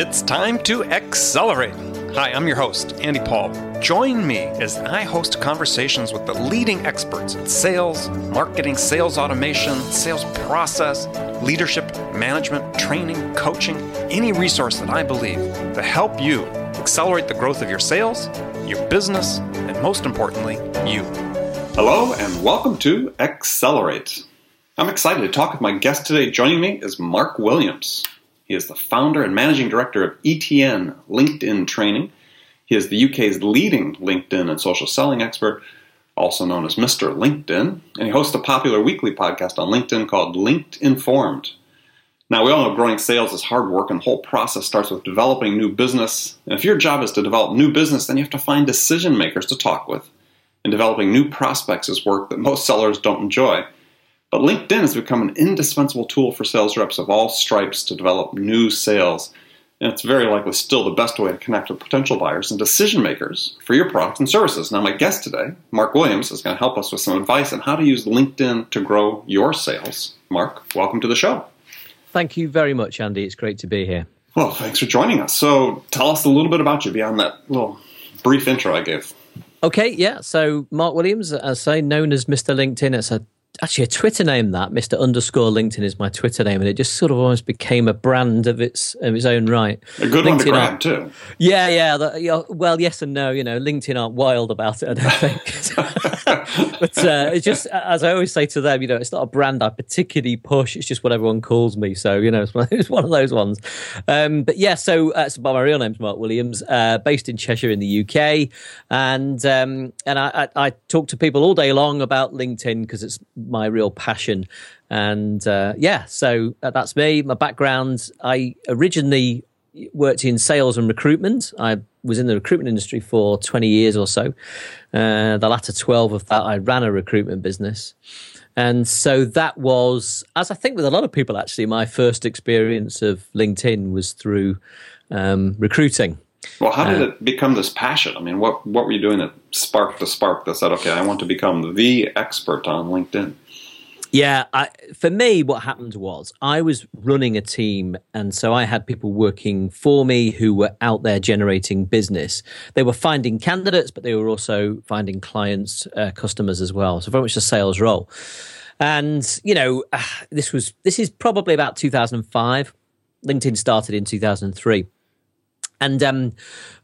It's time to accelerate. Hi, I'm your host, Andy Paul. Join me as I host conversations with the leading experts in sales, marketing, sales automation, sales process, leadership, management, training, coaching, any resource that I believe to help you accelerate the growth of your sales, your business, and most importantly, you. Hello, and welcome to Accelerate. I'm excited to talk with my guest today. Joining me is Mark Williams. He is the founder and managing director of ETN LinkedIn Training. He is the UK's leading LinkedIn and social selling expert, also known as Mr. LinkedIn, and he hosts a popular weekly podcast on LinkedIn called Linked Informed. Now, we all know growing sales is hard work, and the whole process starts with developing new business. And if your job is to develop new business, then you have to find decision makers to talk with. And developing new prospects is work that most sellers don't enjoy. But LinkedIn has become an indispensable tool for sales reps of all stripes to develop new sales. And it's very likely still the best way to connect with potential buyers and decision makers for your products and services. Now, my guest today, Mark Williams, is going to help us with some advice on how to use LinkedIn to grow your sales. Mark, welcome to the show. Thank you very much, Andy. It's great to be here. Well, thanks for joining us. So, tell us a little bit about you beyond that little brief intro I gave. Okay, yeah. So, Mark Williams, as I say, known as Mr. LinkedIn. It's a actually a Twitter name that Mr. Underscore LinkedIn is my Twitter name, and it just sort of almost became a brand of its of its own right. A good LinkedIn one to grab too. Yeah, yeah, the, yeah, Well, yes and no. You know, LinkedIn aren't wild about it. I don't think. but uh, it's just as I always say to them, you know, it's not a brand I particularly push. It's just what everyone calls me. So you know, it's one of those ones. Um, but yeah, so, uh, so my real name's Mark Williams, uh, based in Cheshire in the UK, and um, and I, I, I talk to people all day long about LinkedIn because it's my real passion. And uh, yeah, so uh, that's me. My background I originally worked in sales and recruitment. I was in the recruitment industry for 20 years or so. Uh, the latter 12 of that, I ran a recruitment business. And so that was, as I think with a lot of people actually, my first experience of LinkedIn was through um, recruiting. Well, how did uh, it become this passion? I mean, what what were you doing that sparked the spark that said, "Okay, I want to become the expert on LinkedIn"? Yeah, I, for me, what happened was I was running a team, and so I had people working for me who were out there generating business. They were finding candidates, but they were also finding clients, uh, customers as well. So very much a sales role. And you know, uh, this was this is probably about 2005. LinkedIn started in 2003, and um,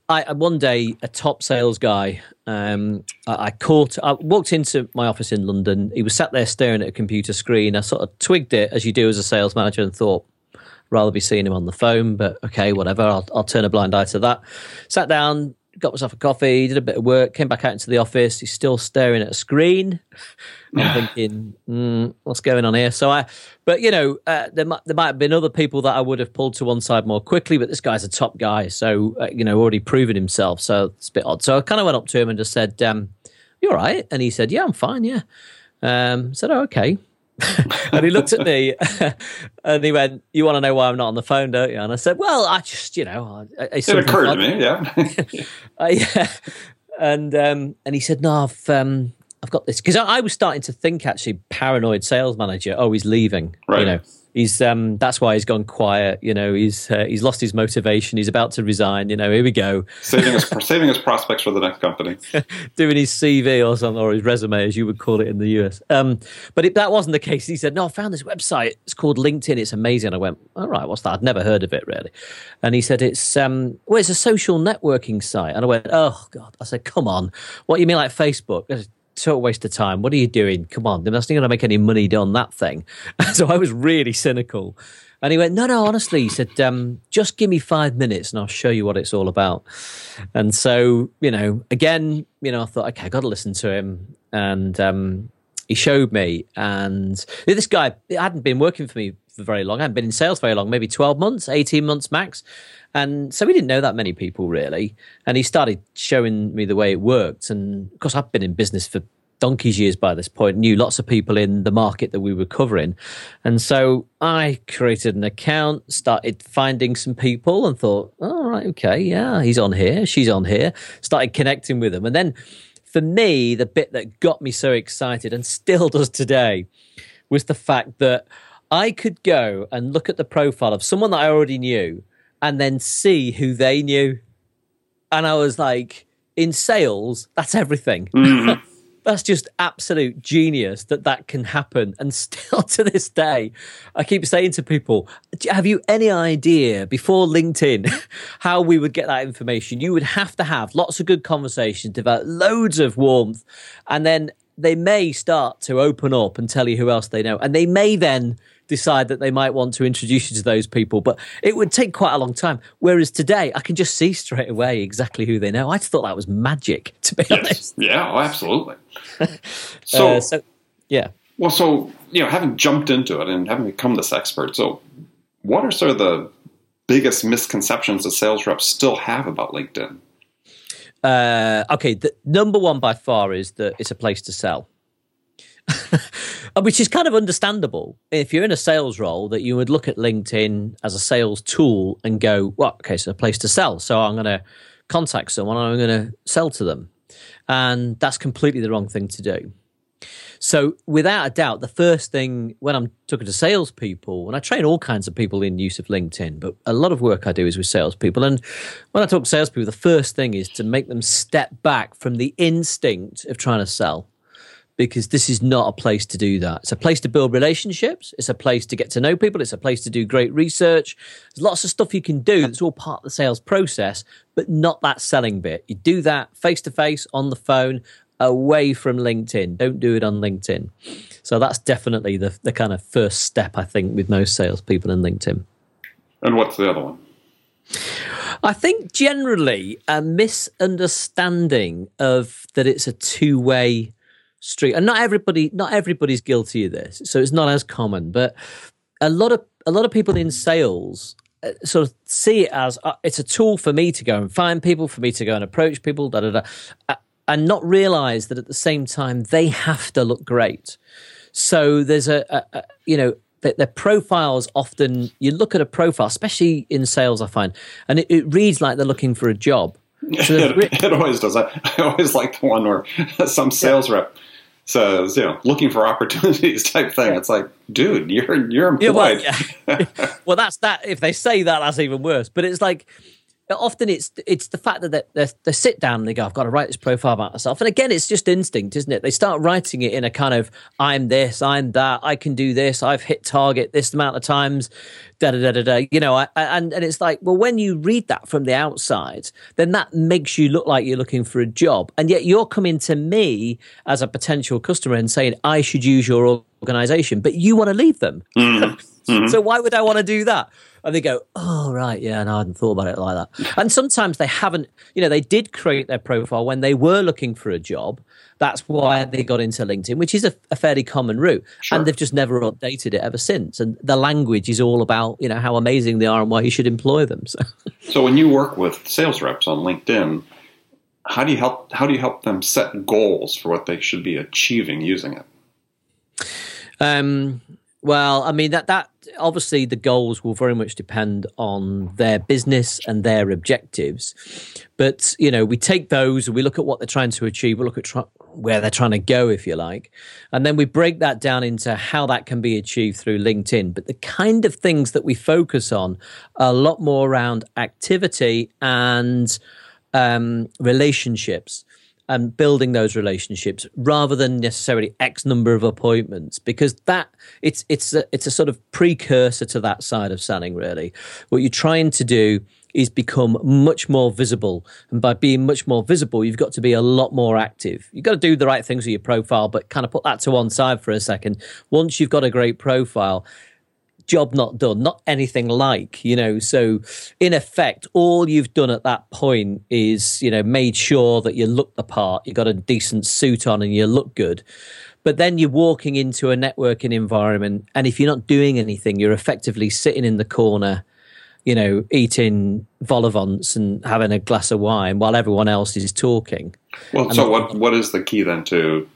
I one day a top sales guy. Um, I, I, caught. I walked into my office in London. He was sat there staring at a computer screen. I sort of twigged it as you do as a sales manager, and thought, rather be seeing him on the phone. But okay, whatever. I'll, I'll turn a blind eye to that. Sat down, got myself a coffee, did a bit of work, came back out into the office. He's still staring at a screen. I'm thinking, mm, what's going on here? So I, but you know, uh, there might there might have been other people that I would have pulled to one side more quickly, but this guy's a top guy, so uh, you know, already proven himself. So it's a bit odd. So I kind of went up to him and just said, um, "You all right?" And he said, "Yeah, I'm fine. Yeah." Um, said, oh, "Okay." And he looked at me and he went, "You want to know why I'm not on the phone, don't you?" And I said, "Well, I just, you know, it occurred to me, yeah, uh, yeah." And um, and he said, "No, I've um, I've got this," because I, I, was starting to think actually, paranoid sales manager. Oh, he's leaving, right? You know, he's um, that's why he's gone quiet. You know, he's uh, he's lost his motivation. He's about to resign. You know, here we go, saving his saving his prospects for the next company, doing his CV or something or his resume, as you would call it in the US. Um, but it, that wasn't the case. He said, "No, I found this website. It's called LinkedIn. It's amazing." I went, "All right, what's that? I'd never heard of it really." And he said, "It's um, well, it's a social networking site." And I went, "Oh God!" I said, "Come on, what you mean like Facebook?" Total waste of time. What are you doing? Come on, they're not going to make any money on that thing. so I was really cynical. And he went, no, no, honestly, he said, um, just give me five minutes and I'll show you what it's all about. And so, you know, again, you know, I thought, okay, I got to listen to him. And um, he showed me. And this guy hadn't been working for me for very long. I hadn't been in sales very long, maybe 12 months, 18 months max. And so we didn't know that many people really. And he started showing me the way it worked. And of course, I've been in business for donkey's years by this point, knew lots of people in the market that we were covering. And so I created an account, started finding some people and thought, all oh, right, okay, yeah, he's on here, she's on here, started connecting with them. And then for me, the bit that got me so excited and still does today was the fact that I could go and look at the profile of someone that I already knew and then see who they knew. And I was like, in sales, that's everything. Mm-hmm. that's just absolute genius that that can happen. And still to this day, I keep saying to people, have you any idea before LinkedIn how we would get that information? You would have to have lots of good conversations, develop loads of warmth, and then they may start to open up and tell you who else they know. And they may then decide that they might want to introduce you to those people, but it would take quite a long time. Whereas today, I can just see straight away exactly who they know. I just thought that was magic, to be yes. honest. Yeah, oh, absolutely. so, uh, so, yeah. Well, so, you know, having jumped into it and having become this expert, so what are sort of the biggest misconceptions that sales reps still have about LinkedIn? Uh, okay, the number one by far is that it's a place to sell. Uh, which is kind of understandable. If you're in a sales role, that you would look at LinkedIn as a sales tool and go, well, okay, so a place to sell. So I'm going to contact someone and I'm going to sell to them. And that's completely the wrong thing to do. So, without a doubt, the first thing when I'm talking to salespeople, and I train all kinds of people in use of LinkedIn, but a lot of work I do is with salespeople. And when I talk to salespeople, the first thing is to make them step back from the instinct of trying to sell because this is not a place to do that. It's a place to build relationships. It's a place to get to know people. It's a place to do great research. There's lots of stuff you can do that's all part of the sales process, but not that selling bit. You do that face to face on the phone away from LinkedIn. Don't do it on LinkedIn. So that's definitely the, the kind of first step, I think, with most salespeople in LinkedIn. And what's the other one? I think generally a misunderstanding of that it's a two way street, and not everybody, not everybody's guilty of this, so it's not as common. But a lot of a lot of people in sales uh, sort of see it as uh, it's a tool for me to go and find people, for me to go and approach people, da da da, uh, and not realize that at the same time they have to look great. So there's a, a, a you know their profiles often you look at a profile, especially in sales, I find, and it, it reads like they're looking for a job. So it, it, always does. I, I, always like the one where some sales yeah. rep says, you know, looking for opportunities type thing. It's like, dude, you're you're employed. Yeah, well, yeah. well, that's that. If they say that, that's even worse. But it's like often it's it's the fact that they, they, they, sit down and they go, I've got to write this profile about myself. And again, it's just instinct, isn't it? They start writing it in a kind of, I'm this, I'm that, I can do this, I've hit target this amount of times, da da da da da. You know, I, and and it's like, well, when you read that from the outside, then that makes you look like you're looking for a job, and yet you're coming to me as a potential customer and saying I should use your organization, but you want to leave them. Mm-hmm. so why would I want to do that? And they go, "Oh right, yeah, no, I hadn't thought about it like that." And sometimes they haven't, you know, they did create their profile when they were looking for a job. That's why they got into LinkedIn, which is a, a fairly common route, sure. and they've just never updated it ever since. And the language is all about, you know, how amazing they are and why you should employ them. So, so when you work with sales reps on LinkedIn, how do you help? How do you help them set goals for what they should be achieving using it? Um, well, I mean that that obviously the goals will very much depend on their business and their objectives, but you know we take those and we look at what they're trying to achieve. We look at try- where they're trying to go, if you like, and then we break that down into how that can be achieved through LinkedIn. But the kind of things that we focus on are a lot more around activity and um, relationships and building those relationships rather than necessarily x number of appointments because that it's it's a, it's a sort of precursor to that side of selling really. What you're trying to do is become much more visible and by being much more visible you've got to be a lot more active. You've got to do the right things with your profile but kind of put that to one side for a second. Once you've got a great profile job not done, not anything like, you know. So, in effect, all you've done at that point is, you know, made sure that you look the part, you got a decent suit on, and you look good. But then you're walking into a networking environment, and if you're not doing anything, you're effectively sitting in the corner, you know, eating vol au and having a glass of wine while everyone else is talking. Well, and so what what is the key then to?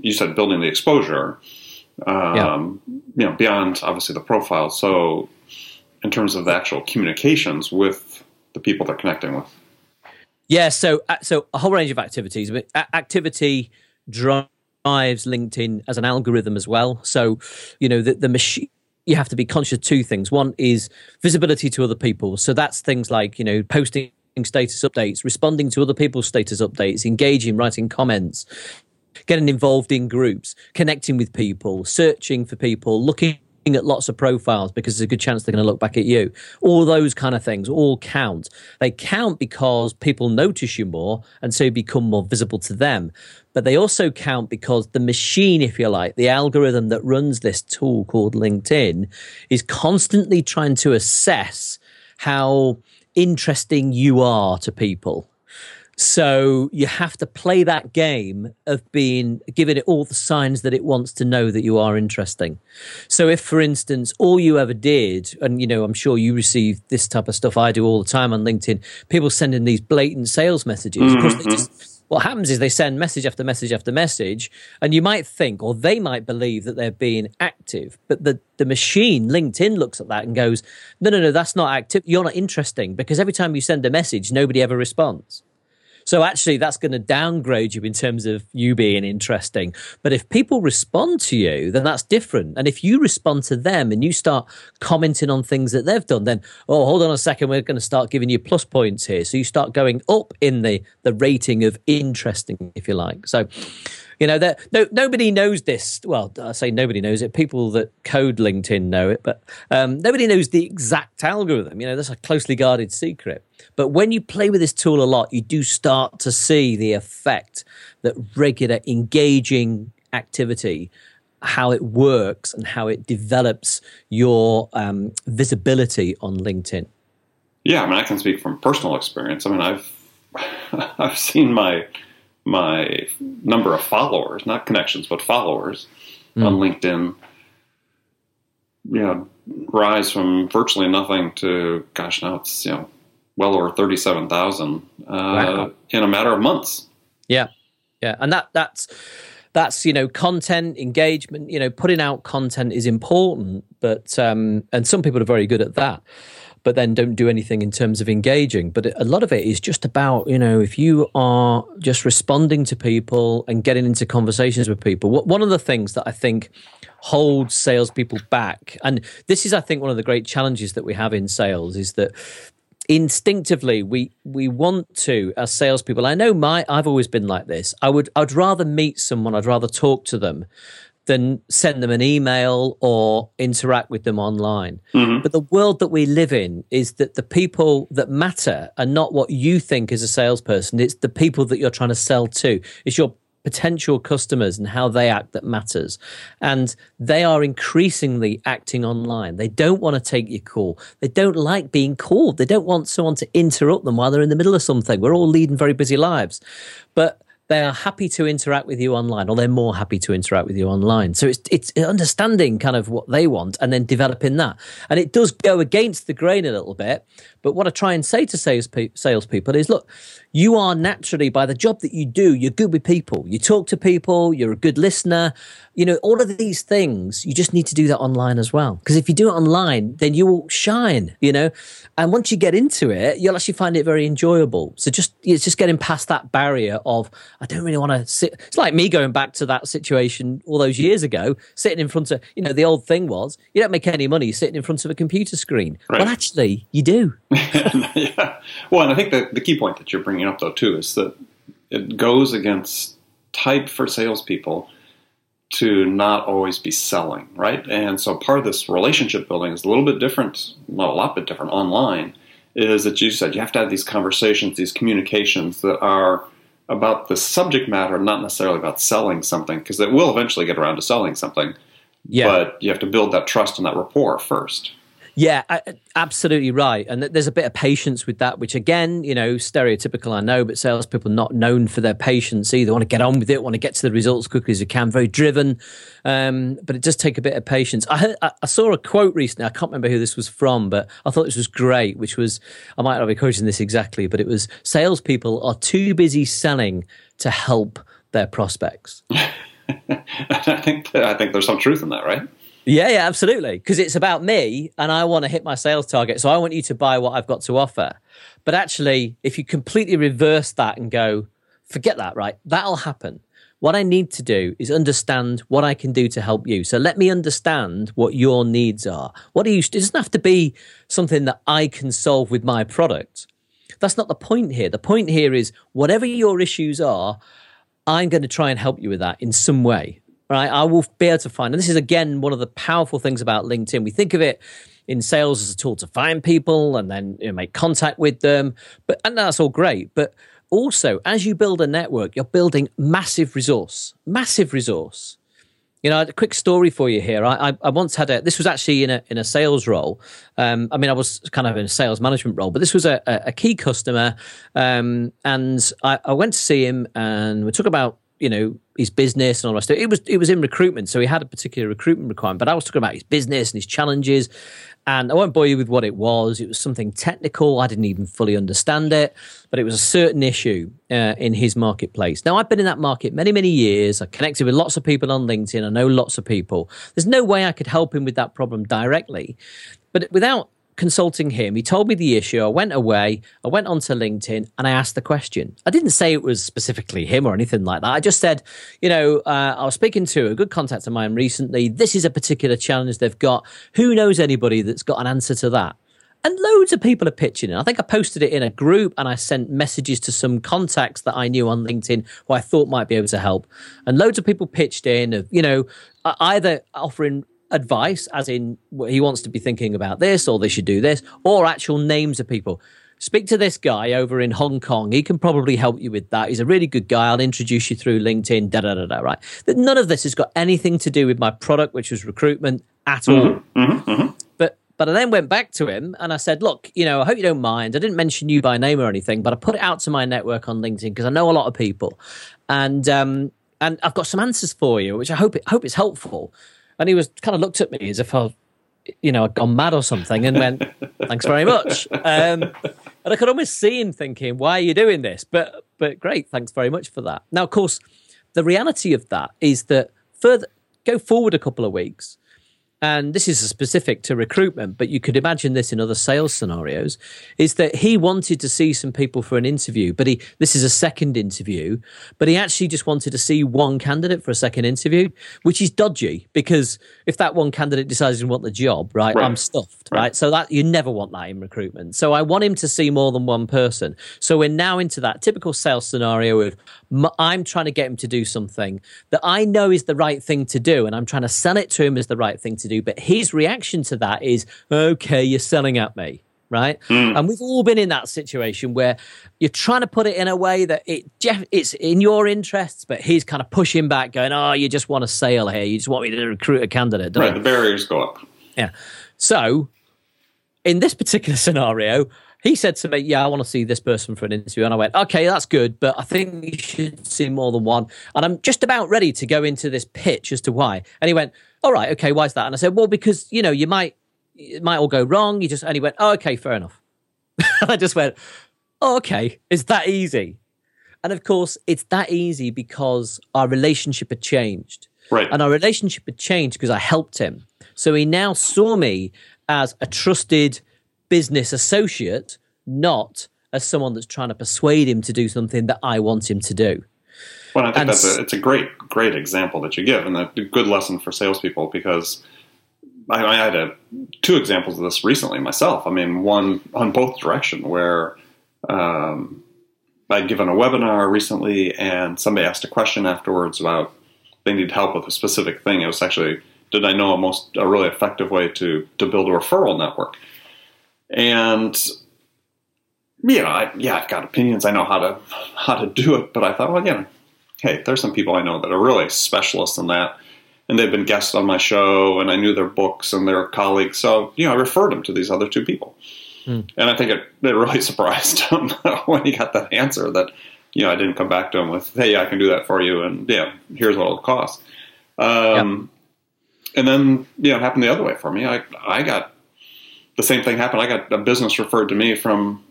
You said building the exposure um, yeah. You know, beyond obviously the profile. So, in terms of the actual communications with the people they're connecting with. Yeah, so uh, so a whole range of activities. I mean, activity drives LinkedIn as an algorithm as well. So, you know, the, the machine you have to be conscious of two things. One is visibility to other people. So that's things like, you know, posting status updates, responding to other people's status updates, engaging, writing comments, getting involved in groups, connecting with people, searching for people, looking at lots of profiles because there's a good chance they're going to look back at you. All those kind of things all count. They count because people notice you more and so you become more visible to them. But they also count because the machine, if you like, the algorithm that runs this tool called LinkedIn is constantly trying to assess how interesting you are to people. So you have to play that game of being giving it all the signs that it wants to know that you are interesting. So if, for instance, all you ever did, and you know, I'm sure you receive this type of stuff I do all the time on LinkedIn, people sending these blatant sales messages. Mm-hmm. Of course, they just mm-hmm. what happens is they send message after message after message, and you might think, or they might believe that they're being active, but the the machine, LinkedIn, looks at that and goes, "No, no, no, that's not active. You're not interesting because every time you send a message, nobody ever responds." So actually, that's going to downgrade you in terms of you being interesting. But if people respond to you, then that's different. And if you respond to them and you start commenting on things that they've done, then oh, hold on a second, we're going to start giving you plus points here. So you start going up in the the rating of interesting, if you like. So you know, that no nobody knows this. Well, I say nobody knows it. People that code LinkedIn know it, but um, nobody knows the exact algorithm. You know, that's a closely guarded secret. But when you play with this tool a lot, you do start to see the effect that regular engaging activity how it works and how it develops your um, visibility on LinkedIn. Yeah, I mean, I can speak from personal experience. I mean, I've I've seen my my number of followers, not connections, but followers mm. on LinkedIn, you know, rise from virtually nothing to, gosh, now it's, you know, well over 37,000 uh, wow. in a matter of months. Yeah. Yeah. And that, that's, that's you know content engagement you know putting out content is important but um and some people are very good at that but then don't do anything in terms of engaging. But a lot of it is just about, you know, if you are just responding to people and getting into conversations with people. One of the things that I think holds salespeople back, and this is, I think, one of the great challenges that we have in sales, is that instinctively we we want to as salespeople. I know my I've always been like this. I would I'd rather meet someone. I'd rather talk to them than send them an email or interact with them online. Mm-hmm. But the world that we live in is that the people that matter are not what you think as a salesperson, it's the people that you're trying to sell to. It's your potential customers and how they act that matters. And they are increasingly acting online. They don't want to take your call. They don't like being called. They don't want someone to interrupt them while they're in the middle of something. We're all leading very busy lives. But they are happy to interact with you online, or they're more happy to interact with you online. So it's it's understanding kind of what they want and then developing that. And it does go against the grain a little bit. But what I try and say to sales salespeople is, look, you are naturally by the job that you do, you're good with people. You talk to people, you're a good listener. You know, all of these things, you just need to do that online as well. Because if you do it online, then you will shine, you know. And once you get into it, you'll actually find it very enjoyable. So just it's just getting past that barrier of I don't really want to sit. It's like me going back to that situation all those years ago, sitting in front of, you know, the old thing was you don't make any money sitting in front of a computer screen. Right. Well, actually, you do. yeah. Well, and I think that the key point that you're bringing up, though, too, is that it goes against type for salespeople to not always be selling, right? And so part of this relationship building is a little bit different, well, a lot bit different online, is that you said you have to have these conversations, these communications that are about the subject matter, not necessarily about selling something, because it will eventually get around to selling something. Yeah. But you have to build that trust and that rapport first. Yeah, absolutely right. And there's a bit of patience with that, which again, you know, stereotypical, I know, but salespeople not known for their patience either. Want to get on with it, want to get to the results as quickly as you can, very driven. Um, but it does take a bit of patience. I, heard, I, saw a quote recently, I can't remember who this was from, but I thought this was great, which was, I might not be quoting this exactly, but it was salespeople are too busy selling to help their prospects. I think I think there's some truth in that, right? Yeah, yeah, absolutely. Because it's about me and I want to hit my sales target. So I want you to buy what I've got to offer. But actually, if you completely reverse that and go, forget that, right? That'll happen. what I need to do is understand what I can do to help you. So let me understand what your needs are. What do you? It doesn't have to be something that I can solve with my product. That's not the point here. The point here is whatever your issues are, I'm going to try and help you with that in some way. Right? I will be able to find. And this is again one of the powerful things about LinkedIn. We think of it in sales as a tool to find people and then you know, make contact with them. But and that's all great. But also, as you build a network, you're building massive resource, massive resource. You know, a quick story for you here. I, I, I once had a. This was actually in a in a sales role. Um, I mean, I was kind of in a sales management role, but this was a, a, a key customer, um, and I, I went to see him, and we talked about you know his business and all that stuff. It was it was in recruitment, so he had a particular recruitment requirement. But I was talking about his business and his challenges, and I won't bore you with what it was. It was something technical. I didn't even fully understand it, but it was a certain issue uh, in his marketplace. Now I've been in that market many many years. I connected with lots of people on LinkedIn. I know lots of people. There's no way I could help him with that problem directly, but without consulting him. He told me the issue. I went away. I went onto LinkedIn and I asked the question. I didn't say it was specifically him or anything like that. I just said, you know, uh, I was speaking to a good contact of mine recently. This is a particular challenge they've got. Who knows anybody that's got an answer to that? And loads of people are pitching it. I think I posted it in a group and I sent messages to some contacts that I knew on LinkedIn who I thought might be able to help. And loads of people pitched in of, you know, either offering advice, as in he wants to be thinking about this or they should do this, or actual names of people. Speak to this guy over in Hong Kong. He can probably help you with that. He's a really good guy. I'll introduce you through LinkedIn. Da da da da. Right. That none of this has got anything to do with my product, which was recruitment at all. Mm-hmm, mm-hmm, mm-hmm. But but I then went back to him and I said, look, you know, I hope you don't mind. I didn't mention you by name or anything, but I put it out to my network on LinkedIn because I know a lot of people, and um, and I've got some answers for you, which I hope it, hope it's helpful. And he was kind of looked at me as if I, you know, I'd gone mad or something, and went, "Thanks very much." Um, and I could almost see him thinking, "Why are you doing this?" But but great, thanks very much for that. Now, of course, the reality of that is that further go forward a couple of weeks and this is specific to recruitment, but you could imagine this in other sales scenarios, is that he wanted to see some people for an interview, but he this is a second interview, but he actually just wanted to see one candidate for a second interview, which is dodgy because if that one candidate decides to want the job, right, right. I'm stuffed, right. right? So that you never want that in recruitment. So I want him to see more than one person. So we're now into that typical sales scenario of I'm trying to get him to do something that I know is the right thing to do, and I'm trying to sell it to him as the right thing to do. But his reaction to that is, okay, you're selling at me. Right. Mm. And we've all been in that situation where you're trying to put it in a way that it it's in your interests, but he's kind of pushing back, going, Oh, you just want a sale here. You just want me to recruit a candidate. Right. The barriers go up. Yeah. So in this particular scenario, he said to me, "Yeah, I want to see this person for an interview," and I went, "Okay, that's good, but I think you should see more than one." And I'm just about ready to go into this pitch as to why. And he went, "All right, okay, why's that?" And I said, "Well, because you know, you might it might all go wrong. You just," and he went, oh, "Okay, fair enough." and I just went, oh, "Okay, it's that easy." And of course, it's that easy because our relationship had changed. Right. And our relationship had changed because I helped him. So he now saw me as a trusted business associate, not as someone that's trying to persuade him to do something that I want him to do. Well, I think and that's a, it's a great, great example that you give, and a good lesson for salespeople because I, I had a, two examples of this recently myself. I mean, one on both direction where um, I'd given a webinar recently, and somebody asked a question afterwards about they need help with a specific thing. It was actually, did I know a most a really effective way to to build a referral network? And you know, I, yeah, I've got opinions. I know how to how to do it, but I thought, well, you know, hey, there's some people I know that are really specialists in that, and they've been guests on my show, and I knew their books and their colleagues, so you know, I referred them to these other two people, mm. and I think it, it really surprised him when he got that answer that you know I didn't come back to him with, hey, I can do that for you, and yeah, here's what it'll cost. Um, yep. And then you know, it happened the other way for me. I I got the same thing happened. I got a business referred to me from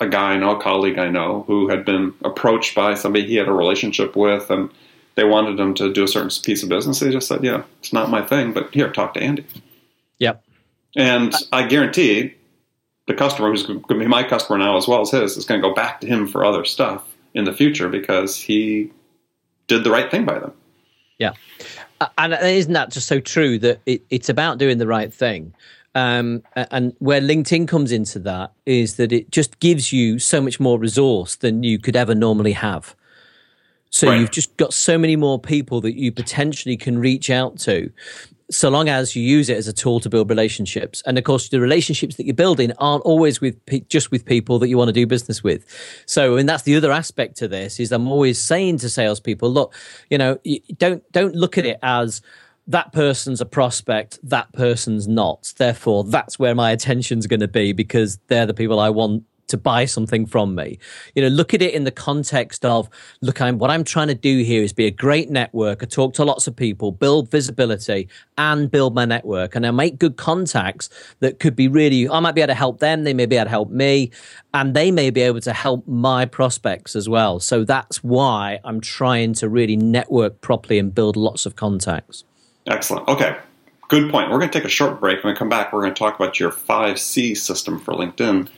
a guy I know, a colleague I know, who had been approached by somebody he had a relationship with, and they wanted him to do a certain piece of business. They just said, "Yeah, it's not my thing, but here, talk to Andy." Yep. And I guarantee the customer, who's going to be my customer now as well as his, is going to go back to him for other stuff in the future because he did the right thing by them. Yeah, and isn't that just so true that it, it's about doing the right thing? Um, and where LinkedIn comes into that is that it just gives you so much more resource than you could ever normally have. So right. you've just got so many more people that you potentially can reach out to so long as you use it as a tool to build relationships. And of course, the relationships that you're building aren't always with just with people that you want to do business with. So, and that's the other aspect to this is I'm always saying to salespeople, look, you know, don't don't look at it as that person's a prospect, that person's not. Therefore, that's where my attention's going to be because they're the people I want to buy something from me. You know, look at it in the context of look, I'm what I'm trying to do here is be a great networker, talk to lots of people, build visibility, and build my network. And I make good contacts that could be really I might be able to help them, they may be able to help me, and they may be able to help my prospects as well. So that's why I'm trying to really network properly and build lots of contacts. Excellent. Okay. Good point. We're going to take a short break. When we come back, we're going to talk about your 5C system for LinkedIn.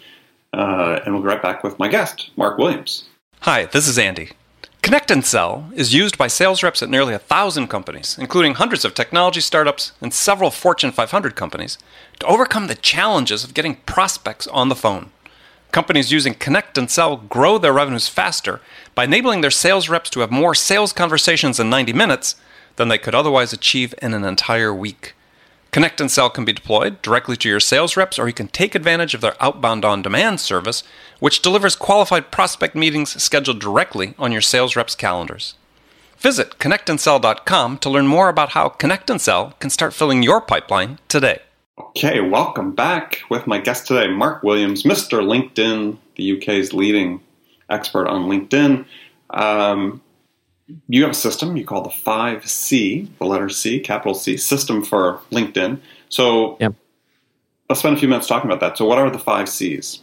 Uh, and we'll be right back with my guest, Mark Williams. Hi, this is Andy. Connect and Sell is used by sales reps at nearly a thousand companies, including hundreds of technology startups and several Fortune 500 companies, to overcome the challenges of getting prospects on the phone. Companies using Connect and Sell grow their revenues faster by enabling their sales reps to have more sales conversations in 90 minutes than they could otherwise achieve in an entire week. Connect and Sell can be deployed directly to your sales reps, or you can take advantage of their outbound on demand service, which delivers qualified prospect meetings scheduled directly on your sales reps' calendars. Visit connectandsell.com to learn more about how Connect and Sell can start filling your pipeline today. Okay, welcome back with my guest today, Mark Williams, Mr. LinkedIn, the UK's leading expert on LinkedIn. Um, you have a system you call the 5C, the letter C, capital C, system for LinkedIn. So yep. let's spend a few minutes talking about that. So, what are the five C's?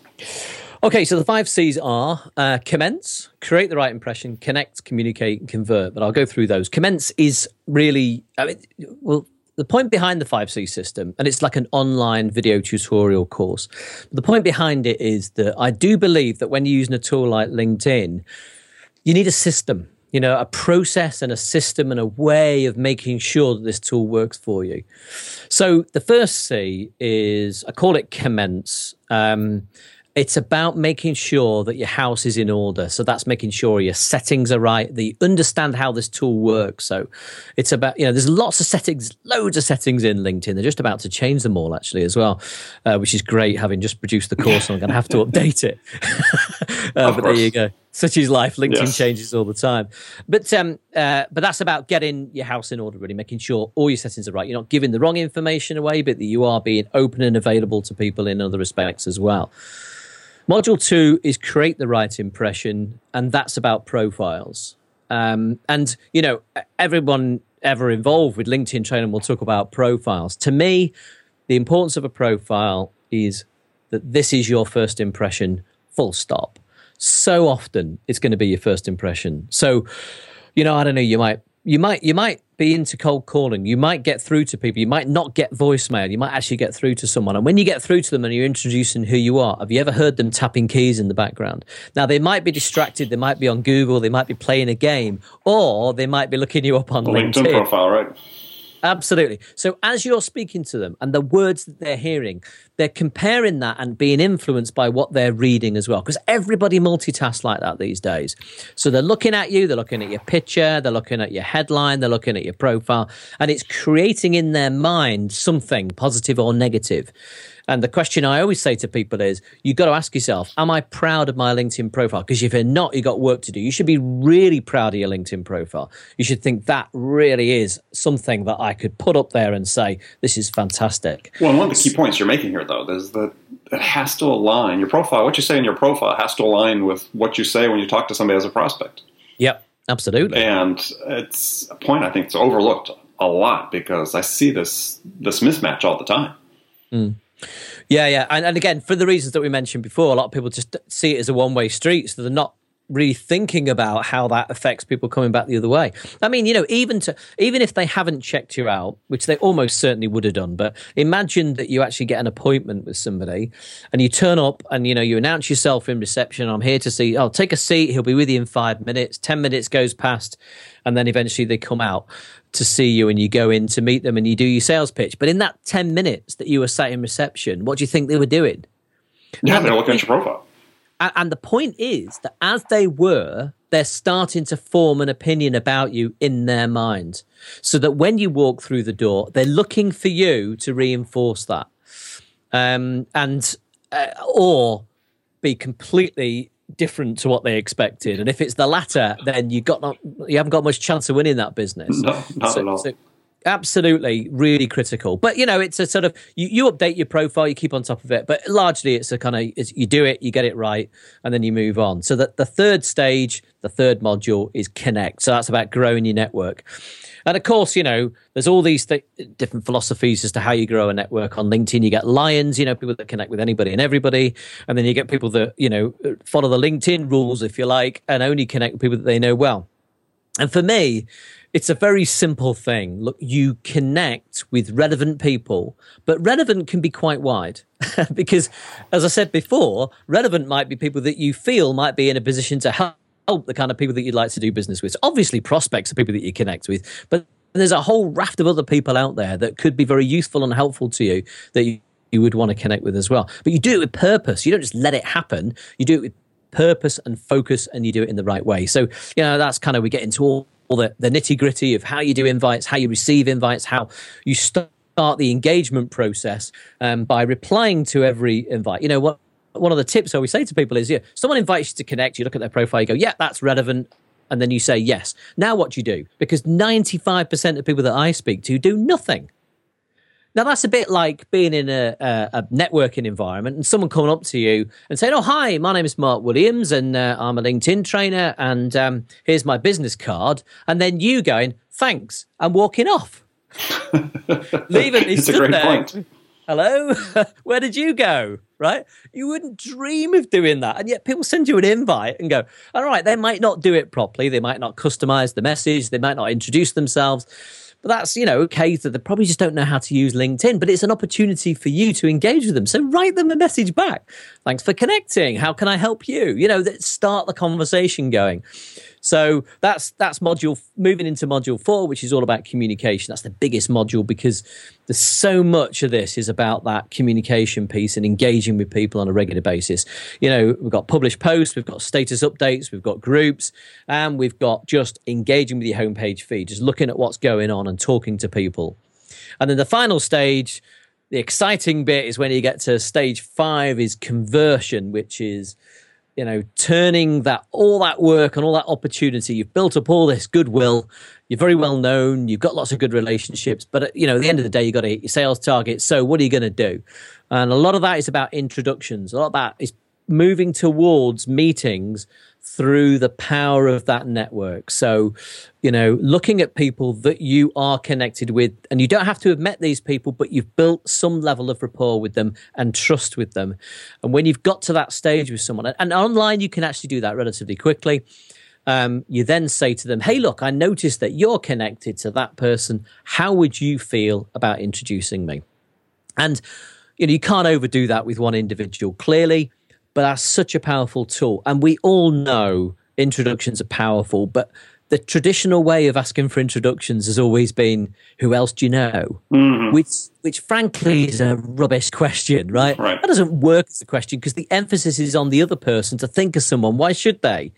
Okay, so the five C's are uh, commence, create the right impression, connect, communicate, and convert. But I'll go through those. Commence is really, I mean, well, the point behind the 5C system, and it's like an online video tutorial course. The point behind it is that I do believe that when you're using a tool like LinkedIn, you need a system you know, a process and a system and a way of making sure that this tool works for you. So the first C is I call it commence. Um, it's about making sure that your house is in order. So that's making sure your settings are right, that you understand how this tool works. So it's about, you know, there's lots of settings, loads of settings in LinkedIn. They're just about to change them all actually as well, uh, which is great having just produced the course. I'm going to have to update it. uh, but there you go. Such is life. LinkedIn yes. changes all the time. But um, uh, but that's about getting your house in order, really, making sure all your settings are right. You're not giving the wrong information away, but that you are being open and available to people in other respects as well. Module two is create the right impression, and that's about profiles. Um, and you know, everyone ever involved with LinkedIn training will talk about profiles. To me, the importance of a profile is that this is your first impression, full stop. So often, it's going to be your first impression. So, you know, I don't know. You might, you might, you might be into cold calling. You might get through to people. You might not get voicemail. You might actually get through to someone. And when you get through to them and you're introducing who you are, have you ever heard them tapping keys in the background? Now, they might be distracted. They might be on Google. They might be playing a game, or they might be looking you up on LinkedIn. LinkedIn profile, right? Absolutely. So as you're speaking to them and the words that they're hearing, they're comparing that and being influenced by what they're reading as well. Because everybody multitasks like that these days. So they're looking at you, they're looking at your picture, they're looking at your headline, they're looking at your profile, and it's creating in their mind something positive or negative. And the question I always say to people is you've got to ask yourself, am I proud of my LinkedIn profile? Because if you're not, you've got work to do. You should be really proud of your LinkedIn profile. You should think that really is something that I could put up there and say, this is fantastic. Well, one of the key points you're making here, though, is that it has to align your profile. What you say in your profile has to align with what you say when you talk to somebody as a prospect. Yep, absolutely. And it's a point I think it's overlooked a lot because I see this this mismatch all the time. Mm. Yeah, yeah, and, and again, for the reasons that we mentioned before, a lot of people just see it as a one way street, so they're not really thinking about how that affects people coming back the other way. I mean, you know, even to even if they haven't checked you out, which they almost certainly would have done, but imagine that you actually get an appointment with somebody and you turn up and you know you announce yourself in reception, I'm here to see, oh, take a seat, he'll be with you in 5 minutes. 10 minutes goes past and then eventually they come out to see you and you go in to meet them and you do your sales pitch. But in that 10 minutes that you were sat in reception, what do you think they were doing? Yeah, they're looking at your profile and the point is that as they were, they're starting to form an opinion about you in their mind. So that when you walk through the door, they're looking for you to reinforce that. Um, and, uh, or be completely different to what they expected. And if it's the latter, then you got not, you haven't got much chance of winning that business. No, not so, at all. So absolutely really critical but you know it's a sort of you, you update your profile you keep on top of it but largely it's a kind of you do it you get it right and then you move on so that the third stage the third module is connect so that's about growing your network and of course you know there's all these th- different philosophies as to how you grow a network. On linkedin you get lions you know people that connect with anybody and everybody. And then you get people that you know follow the linkedin rules if you like and only connect with people that they know well. And for me it's a very simple thing. Look, you connect with relevant people, but relevant can be quite wide. Because, as I said before, relevant might be people that you feel might be in a position to help the kind of people that you'd like to do business with. So obviously, prospects are people that you connect with, but there's a whole raft of other people out there that could be very useful and helpful to you that you, you would want to connect with as well. But you do it with purpose. You don't just let it happen. You do it with purpose and focus and you do it in the right way. So, you know, that's kind of we get into all all the, the nitty gritty of how you do invites, how you receive invites, how you start the engagement process um, by replying to every invite. You know what? One of the tips I always say to people is, yeah, someone invites you to connect. You look at their profile, you go, yeah, that's relevant, and then you say yes. Now what do you do? Because ninety five percent of people that I speak to do nothing. Now that's a bit like being in a, a, a, networking environment and someone coming up to you and saying, "Oh, hi, my name is Mark Williams and uh, I'm a LinkedIn trainer, and um, here's my business card," and then you going, "Thanks," and walking off, leaving. it's a great there. point. Hello, where did you go? Right, you wouldn't dream of doing that, and yet people send you an invite and go, "All right." They might not do it properly. They might not customize the message. They might not introduce themselves but that's, you know, okay that they probably just don't know how to use LinkedIn, but it's an opportunity for you to engage with them. So write them a message back. Thanks for connecting. How can I help you? You know, start the conversation going. So that's that's module moving into module four, which is all about communication. That's the biggest module because there's so much of this is about that communication piece and engaging with people on a regular basis. You know, we've got published posts, we've got status updates, we've got groups, and we've got just engaging with your homepage feed, just looking at what's going on and talking to people. And then the final stage, the exciting bit is when you get to stage five is conversion, which is you know, turning that all that work and all that opportunity, you've built up all this goodwill, you're very well known, you've got lots of good relationships, but uh, you know, at the end of the day, you've got to hit your sales target. So what are you going to do? And a lot of that is about introductions. A lot of that is moving towards meetings through the power of that network. So, you know, looking at people that you are connected with, and you don't have to have met these people, but you've built some level of rapport with them and trust with them. And when you've got to that stage with someone, and online you can actually do that relatively quickly. Um, you then say to them, Hey, look, I noticed that you're connected to that person. How would you feel about introducing me? And you know, you can't overdo that with one individual. Clearly, but that's such a powerful tool. And we all know introductions are powerful, but the traditional way of asking for introductions has always been, "Who else do you know?" Mm-hmm. Which, which frankly, is a rubbish question, right? right. That doesn't work as a question because the emphasis is on the other person to think of someone. Why should they?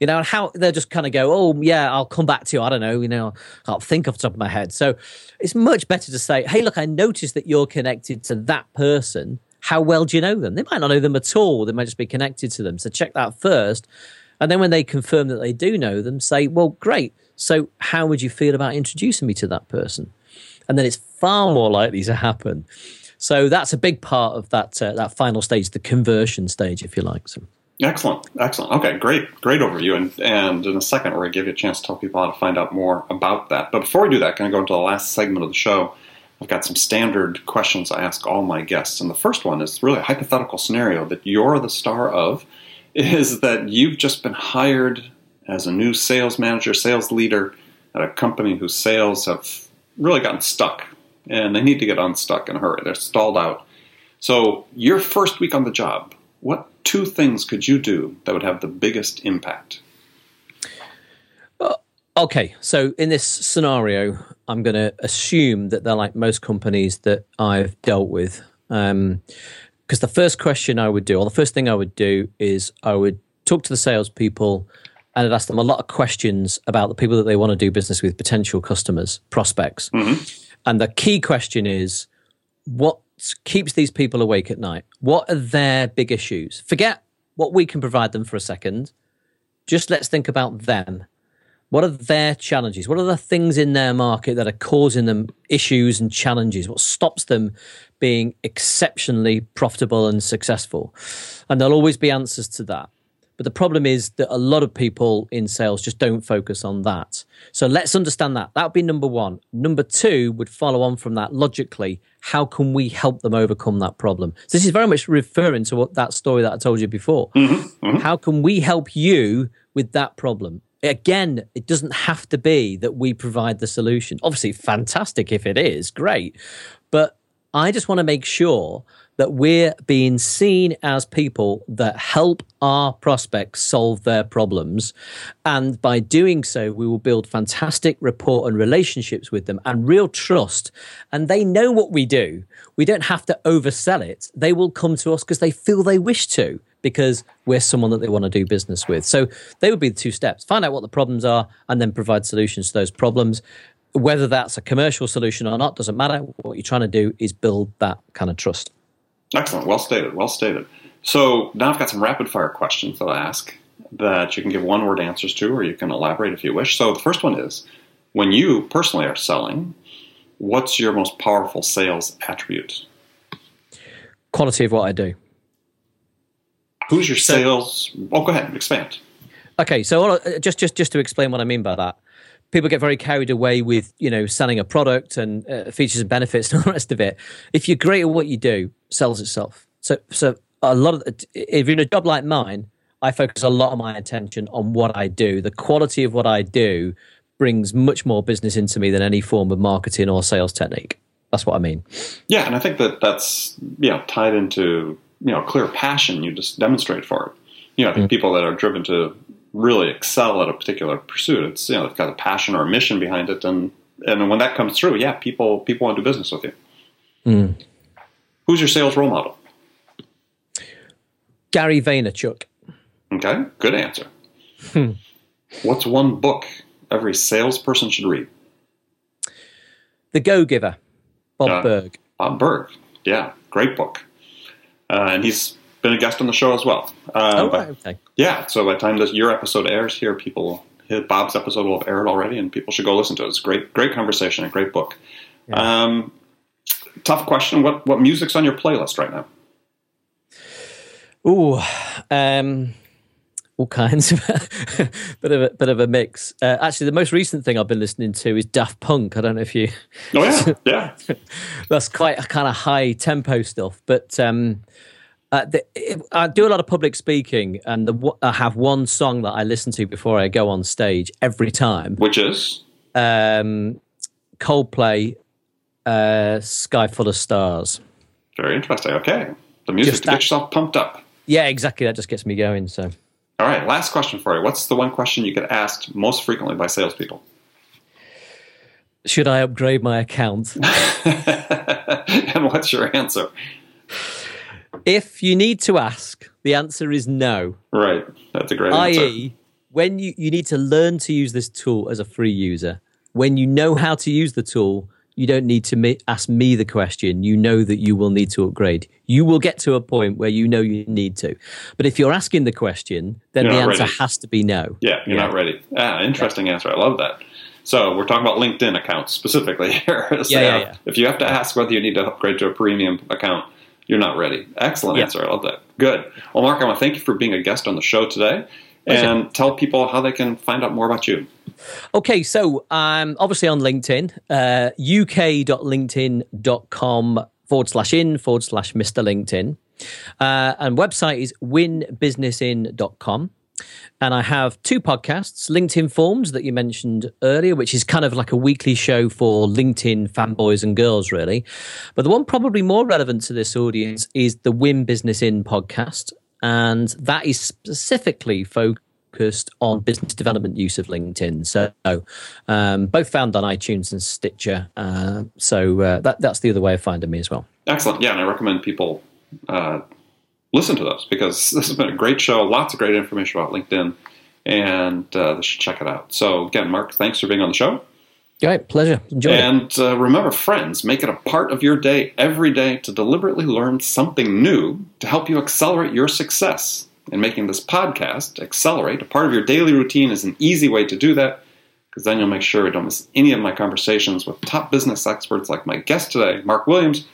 You know, how they just kind of go, "Oh, yeah, I'll come back to you." I don't know, you know, I can't think off the top of my head. So it's much better to say, "Hey, look, I noticed that you're connected to that person." How well do you know them? They might not know them at all. They might just be connected to them. So check that first. And then when they confirm that they do know them, say, well, great. So how would you feel about introducing me to that person? And then it's far more likely to happen. So that's a big part of that uh, that final stage, the conversion stage, if you like. So. Excellent, excellent. Okay, great, great overview. And and in a second, we're going to give you a chance to tell people how to find out more about that. But before we do that, going to go into the last segment of the show. I've got some standard questions I ask all my guests. And the first one is really a hypothetical scenario that you're the star of is that you've just been hired as a new sales manager, sales leader at a company whose sales have really gotten stuck and they need to get unstuck in a hurry. They're stalled out. So, your first week on the job, what two things could you do that would have the biggest impact? Okay, so in this scenario, I'm going to assume that they're like most companies that I've dealt with. Because um, the first question I would do, or the first thing I would do, is I would talk to the salespeople and I'd ask them a lot of questions about the people that they want to do business with, potential customers, prospects. Mm-hmm. And the key question is what keeps these people awake at night? What are their big issues? Forget what we can provide them for a second. Just let's think about them. What are their challenges? What are the things in their market that are causing them issues and challenges? What stops them being exceptionally profitable and successful? And there'll always be answers to that. But the problem is that a lot of people in sales just don't focus on that. So let's understand that. That would be number one. Number two would follow on from that logically. How can we help them overcome that problem? So this is very much referring to what that story that I told you before. Mm-hmm, mm-hmm. How can we help you with that problem? Again, it doesn't have to be that we provide the solution. Obviously, fantastic if it is, great. But I just want to make sure that we're being seen as people that help our prospects solve their problems. And by doing so, we will build fantastic rapport and relationships with them and real trust. And they know what we do. We don't have to oversell it. They will come to us because they feel they wish to because we're someone that they want to do business with. So they would be the two steps find out what the problems are and then provide solutions to those problems. Whether that's a commercial solution or not doesn't matter. What you're trying to do is build that kind of trust. Excellent. Well stated. Well stated. So now I've got some rapid fire questions that I ask that you can give one word answers to, or you can elaborate if you wish. So the first one is when you personally are selling, what's your most powerful sales attribute? Quality of what I do. Who's your sales? oh, go ahead. And expand. Okay, so just just just to explain what I mean by that, people get very carried away with you know selling a product and uh, features and benefits and all the rest of it. If you're great at what you do, sells itself. So so a lot of if you're in a job like mine, I focus a lot of my attention on what I do. The quality of what I do brings much more business into me than any form of marketing or sales technique. That's what I mean. Yeah, and I think that that's you know tied into you know clear passion you just demonstrate for it. You know, I think mm. people that are driven to really excel at a particular pursuit. It's you know they've got a passion or a mission behind it, and and when that comes through, yeah, people people want to do business with you. Mm. Who's your sales role model? Gary Vaynerchuk. Okay, good answer. Hmm. What's one book every salesperson should read? The Go Giver, Bob uh, Burg. Bob Burg, yeah, great book. Uh, and he's been a guest on the show as well. Um, oh, right, okay. Yeah, so by the time this your episode airs here, people Bob's episode will have aired already, and people should go listen to it. It's a great, great conversation, a great book. Yeah. Um, tough question. What what music's on your playlist right now? Ooh, um, all kinds of bit of a bit of a mix. Uh, actually, the most recent thing I've been listening to is Daft Punk. I don't know if you. Oh yeah, yeah. that's quite a kind of high tempo stuff, but um, uh, the, it, I do a lot of public speaking, and the, I have one song that I listen to before I go on stage every time, which is um, Coldplay, uh, "Sky Full of Stars." Very interesting. Okay, the music just to that, get yourself pumped up. Yeah, exactly. That just gets me going. So, all right. Last question for you. What's the one question you get asked most frequently by salespeople? Should I upgrade my account? and what's your answer? If you need to ask, the answer is no. Right. That's a great answer. I.e., when you, you need to learn to use this tool as a free user, when you know how to use the tool, you don't need to me, ask me the question. You know that you will need to upgrade. You will get to a point where you know you need to. But if you're asking the question, then the answer ready. has to be no. Yeah, you're yeah. not ready. Ah, interesting yeah. answer. I love that. So we're talking about LinkedIn accounts specifically here. so yeah, yeah, If you have to ask whether you need to upgrade to a premium account, you're not ready. Excellent answer. I love that. Good. Well, Mark, I want to thank you for being a guest on the show today and tell people how they can find out more about you. Okay, so I'm um, obviously on LinkedIn, uh, uk.linkedin.com forward slash in forward slash Mr. LinkedIn. Uh, and website is winbusinessin.com. And I have two podcasts LinkedIn Forms that you mentioned earlier, which is kind of like a weekly show for LinkedIn fanboys and girls, really. But the one probably more relevant to this audience is the Win Business In podcast. And that is specifically focused on business development use of LinkedIn. So um, both found on iTunes and Stitcher. Uh, so uh, that, that's the other way of finding me as well. Excellent. Yeah, and I recommend people uh, listen to those because this has been a great show. Lots of great information about LinkedIn, and uh, they should check it out. So again, Mark, thanks for being on the show. Great, pleasure. Enjoy and uh, remember, friends, make it a part of your day every day to deliberately learn something new to help you accelerate your success. And making this podcast accelerate a part of your daily routine is an easy way to do that because then you'll make sure you don't miss any of my conversations with top business experts like my guest today, Mark Williams,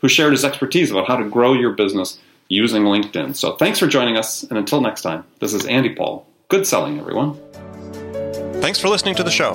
who shared his expertise about how to grow your business using LinkedIn. So thanks for joining us, and until next time, this is Andy Paul. Good selling, everyone. Thanks for listening to the show.